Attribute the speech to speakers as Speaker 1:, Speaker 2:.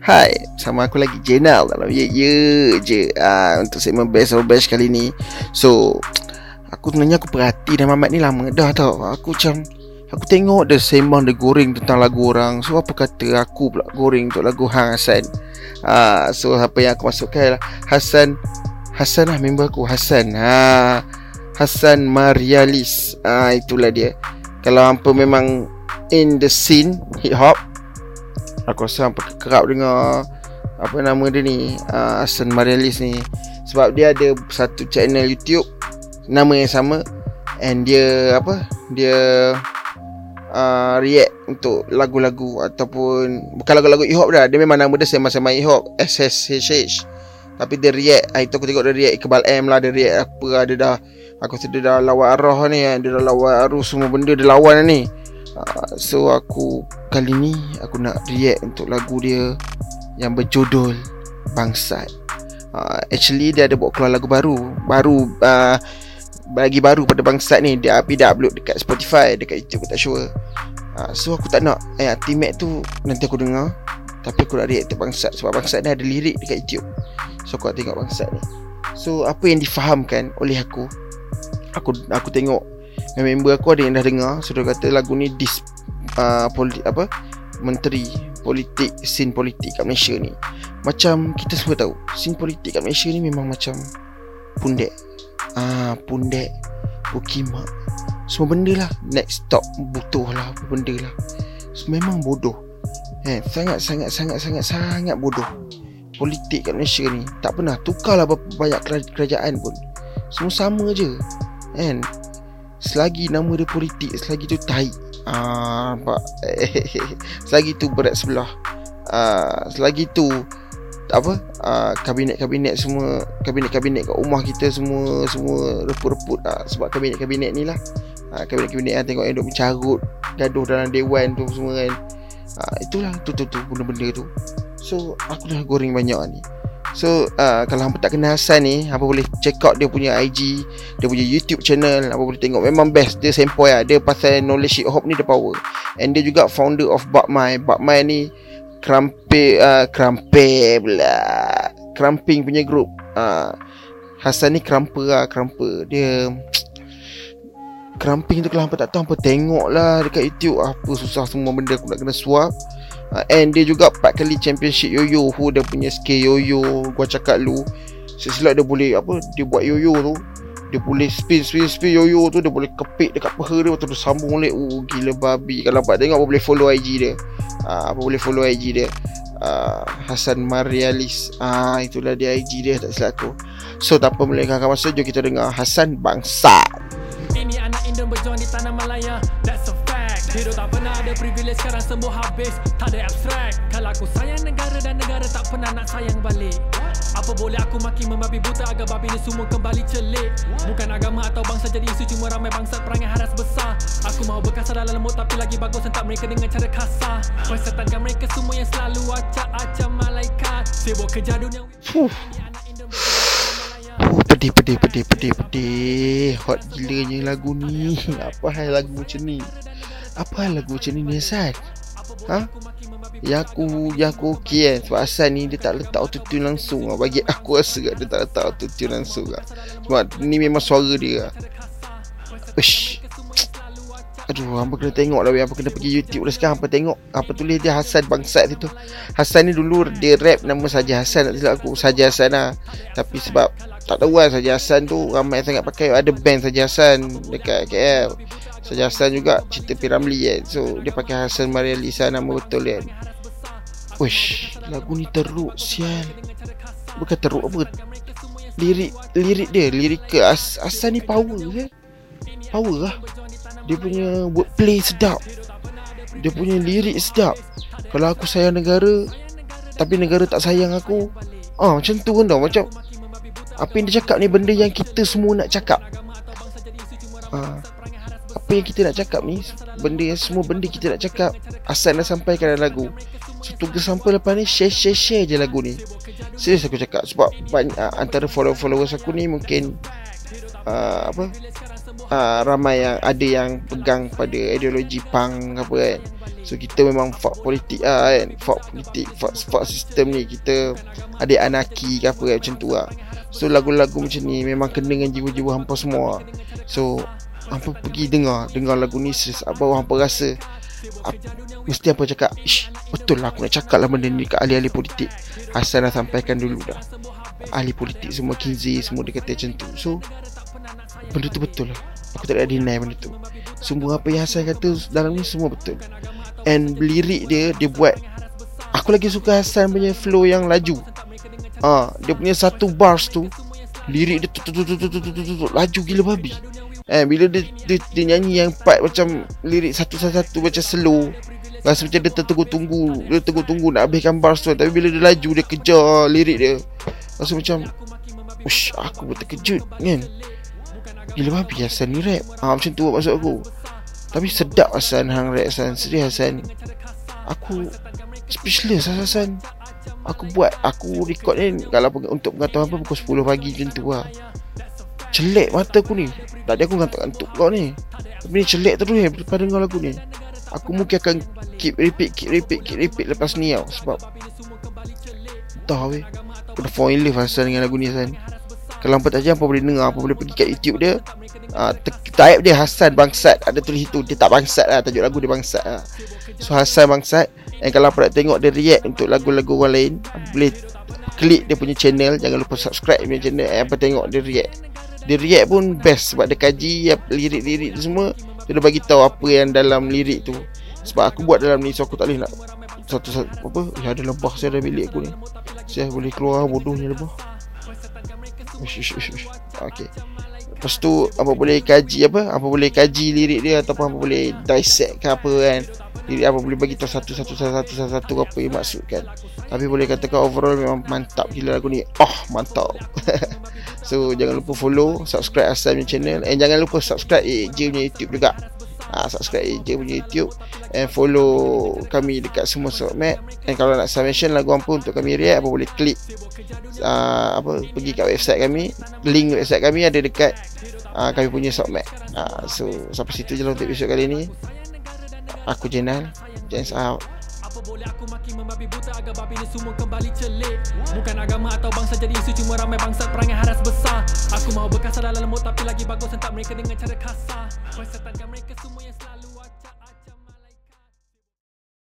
Speaker 1: Hai, sama aku lagi Jenal dalam Ye Ye je. Uh, Untuk segmen Best of Best kali ni. So, aku sebenarnya aku perhati Nama Mat ni lama dah tau. Aku macam Aku tengok dia sembang dia goreng tentang lagu orang. So apa kata aku pula goreng untuk lagu Hang Hassan? Uh, So apa yang aku masukkan lah Hassan Hassan lah member aku Hassan. Uh, Hassan Marialis. Uh, Itulah dia. Kalau hampa memang in the scene hip hop Aku rasa hampa kerap dengar Apa nama dia ni uh, Hassan Marialis ni. Sebab dia ada satu channel YouTube Nama yang sama. And dia Apa Dia uh, React Untuk lagu-lagu Ataupun Bukan lagu-lagu hip hop dah. Dia memang nama dia sama-sama hip hop SSHH Tapi dia react Itu aku tengok dia react Iqbal M lah Dia react apa Dia dah Aku rasa dia dah lawan arah ni kan Dia dah lawan arus semua benda Dia lawan ni uh, So aku Kali ni Aku nak react untuk lagu dia Yang berjudul Bangsat. Uh, Actually dia ada buat keluar lagu baru. Baru uh, Bagi baru pada Bangsat ni. Dia, dia upload dekat Spotify Dekat YouTube aku tak sure. Uh, So aku tak nak Eh T-Mac tu Nanti aku dengar. Tapi aku nak react untuk Bangsat Sebab Bangsat ni ada lirik dekat YouTube. So aku nak tengok Bangsat ni. So apa yang difahamkan oleh aku? Aku aku tengok member aku ada yang dah dengar dia kata lagu ni dis uh, politik apa menteri politik scene politik kat Malaysia ni. Macam kita semua tahu scene politik kat Malaysia ni memang macam pundek ah pundek bukimak semua benda lah next stop butuh lah apa benda lah. So, memang bodoh. Eh sangat sangat sangat sangat sangat bodoh. Politik kat Malaysia ni tak pernah. Tukarlah banyak kerajaan pun. Semua sama je. Kan Selagi nama dia politik Selagi tu tai ah, Nampak? Selagi tu berat sebelah. Ah, Selagi tu apa? Uh, kabinet-kabinet semua kabinet-kabinet kat rumah kita semua semua reput-reput. Uh, sebab kabinet-kabinet ni lah. Uh, kabinet-kabinet yang tengok yang duk mencarut gaduh dalam dewan tu semua kan. Uh, itulah tu tu tu benda-benda tu. So aku dah goreng banyak ni So uh, kalau hampa tak kenal Hassan ni Hampa boleh check out dia punya IG Dia punya YouTube channel. Hampa boleh tengok. Memang best. Dia sempoi lah. Dia pasal knowledge hip hop ni dia power. And dia juga founder of Bak Mai Bak Mai ni Krampe uh, Krampe pula. Kramping punya group. Uh, Hassan ni kramper lah Kramper. Dia Kramping tu kalau hampa tak tahu Hampa tengok lah dekat YouTube Apa susah semua benda Aku nak kena swap. Uh, And dia juga 4 kali championship yo-yo. Who dia punya skill yo-yo Gua cakap lu Sesilap dia boleh apa Dia buat yo-yo tu Dia boleh spin spin spin yo-yo tu Dia boleh kepik dekat peha dia Lepas tu dia sambung balik. Oh gila babi. Kalau nampak tengok apa boleh follow IG dia? Uh, Apa boleh follow IG dia? Uh, Hasan Marialis. Ah uh, Itulah dia IG dia Tak silap aku. So tanpa melengahkan masa Jom kita dengar Hasan Bangsa tanah Malaya. That's a Hidup tak pernah ada privilege sekarang semua habis. Tak ada abstrak Kalau aku sayang negara dan negara tak pernah nak sayang balik. Apa boleh aku maki membabi buta agar babi ni semua kembali celik? Bukan agama atau bangsa jadi isu cuma ramai bangsa perangai haras besar. Aku mahu berkasar dalam lemut tapi lagi bagus sentak mereka dengan cara kasar. Persetankan mereka semua yang selalu acak-acak malaikat. Sibuk kerja dunia. Fuh. Pedih, pedih, pedih, pedih, pedih Hot gilanya lagu ni Apa hal lagu macam ni apa lagu macam ni Hasan? Ha? Yang aku yang aku okey kan sebab Hasan ni dia tak letak autotune langsung lah. Bagi aku rasa dia tak letak autotune langsung lah. Sebab ni memang suara dia lah. Ush. Aduh, hampa kena tengok lah Hampa kena pergi YouTube lah sekarang. Hampa tengok Apa tulis dia Hasan Bangsat tu Hasan ni dulu dia rap nama saja Hasan Tak silap aku Saja Hasan lah. Tapi sebab Tak tahu lah Saja Hasan tu Ramai sangat pakai. Ada band Saja Hasan Dekat KL Saja Hassan juga cerita Piramli kan So dia pakai Hassan Maria Lisa nama betul kan Wish Lagu ni teruk sial. Bukan teruk apa. Lirik Lirik dia Lirik ke As, Hassan ni power kan Power lah Dia punya wordplay sedap. Dia punya lirik sedap. Kalau aku sayang negara Tapi negara tak sayang aku Ah Macam tu kan tau. Macam Apa yang dia cakap ni Benda yang kita semua nak cakap. Ah apa yang kita nak cakap ni Benda yang semua benda kita nak cakap Asal nak sampaikan dalam lagu. So tugas sampai lepas ni Share share share je lagu ni. Serius aku cakap Sebab banyak, uh, antara follow followers aku ni Mungkin uh, Apa? Uh, ramai yang ada yang pegang pada ideologi pang apa kan. So kita memang fuck politik lah kan. Fuck politik fuck, fuck sistem ni. Kita ada anarki ke apa kan macam tu lah. So lagu-lagu macam ni memang kena dengan jiwa-jiwa hampa semua. So hampa pergi dengar dengar lagu ni apa hampa rasa ap, mesti apa cakap Ish, betul lah aku nak cakap lah benda ni kat ahli-ahli politik. Hassan dah sampaikan dulu dah ahli politik semua Kinzi semua dia kata macam tu. So benda tu betul lah. Aku tak ada deny benda tu. Semua apa yang Hassan kata dalam ni semua betul. And lirik dia dia buat aku lagi suka Hassan punya flow yang laju. Ah ha, dia punya satu bars tu lirik dia tu tu tu tu tu tu tu, tu, tu, tu laju gila babi. Eh bila dia, dia, dia nyanyi yang part macam lirik satu satu, satu macam slow Rasa macam dia tertunggu-tunggu Dia tertunggu-tunggu nak habiskan bars tu. Tapi bila dia laju dia kejar lirik dia. Rasa macam Ush aku pun terkejut kan? Gila babi Hassan ni rap ha, Macam tu maksud aku. Tapi sedap Hassan hang rap Hassan Serius Hassan. Aku Speechless Hassan. Aku buat Aku record ni Kalau untuk pengetahuan apa Pukul 10 pagi macam tu lah. Celek mata aku ni. Tadi aku ngantuk-ngantuk kau ni. Tapi ni celek terus eh Lepas dengar lagu ni. Aku mungkin akan Keep repeat Keep repeat Keep repeat lepas ni tau Sebab Entah weh Dah fall in love Hassan dengan lagu ni Hassan. Kalau hampa tak apa boleh dengar Apa boleh pergi kat YouTube dia. Uh, Type dia Hassan Bangsat. Ada tulis itu Dia tak bangsat lah Tajuk lagu dia bangsat lah. So Hassan Bangsat. Dan kalau apa nak tengok dia react Untuk lagu-lagu orang lain Boleh Klik dia punya channel. Jangan lupa subscribe punya channel. Apa tengok dia react. Dia react pun best Sebab dia kaji Lirik-lirik tu semua. Dia dah bagi tahu apa yang dalam lirik tu Sebab aku buat dalam ni So aku tak boleh nak satu-satu apa ya ada lebah saya ada bilik aku ni. Saya boleh keluar bodohnya lebah. Okey. Lepas tu apa boleh kaji apa? Apa boleh kaji lirik dia ataupun apa boleh dissect ke apa kan? Lirik apa boleh bagi tahu satu-satu satu-satu satu apa yang maksudkan tapi boleh katakan overall memang mantap gila lagu ni. Oh mantap. So jangan lupa follow subscribe Asal punya channel. And jangan lupa subscribe AJ punya YouTube juga uh, subscribe je punya YouTube. And follow kami dekat semua submit and kalau nak submission lagu apa untuk kami react apa boleh klik uh, apa pergi kat website kami. Link website kami ada dekat uh, kami punya submit uh, so sampai situ je lah untuk episode kali ni. Aku Jenal. Jens out apa boleh aku maki membabi buta agar babi ni semua kembali celik? Bukan agama atau bangsa jadi isu cuma ramai bangsa perangai haras besar. Aku mahu berkasar dalam lemut tapi lagi bagus entah mereka dengan cara kasar. Persetankan mereka semua yang selalu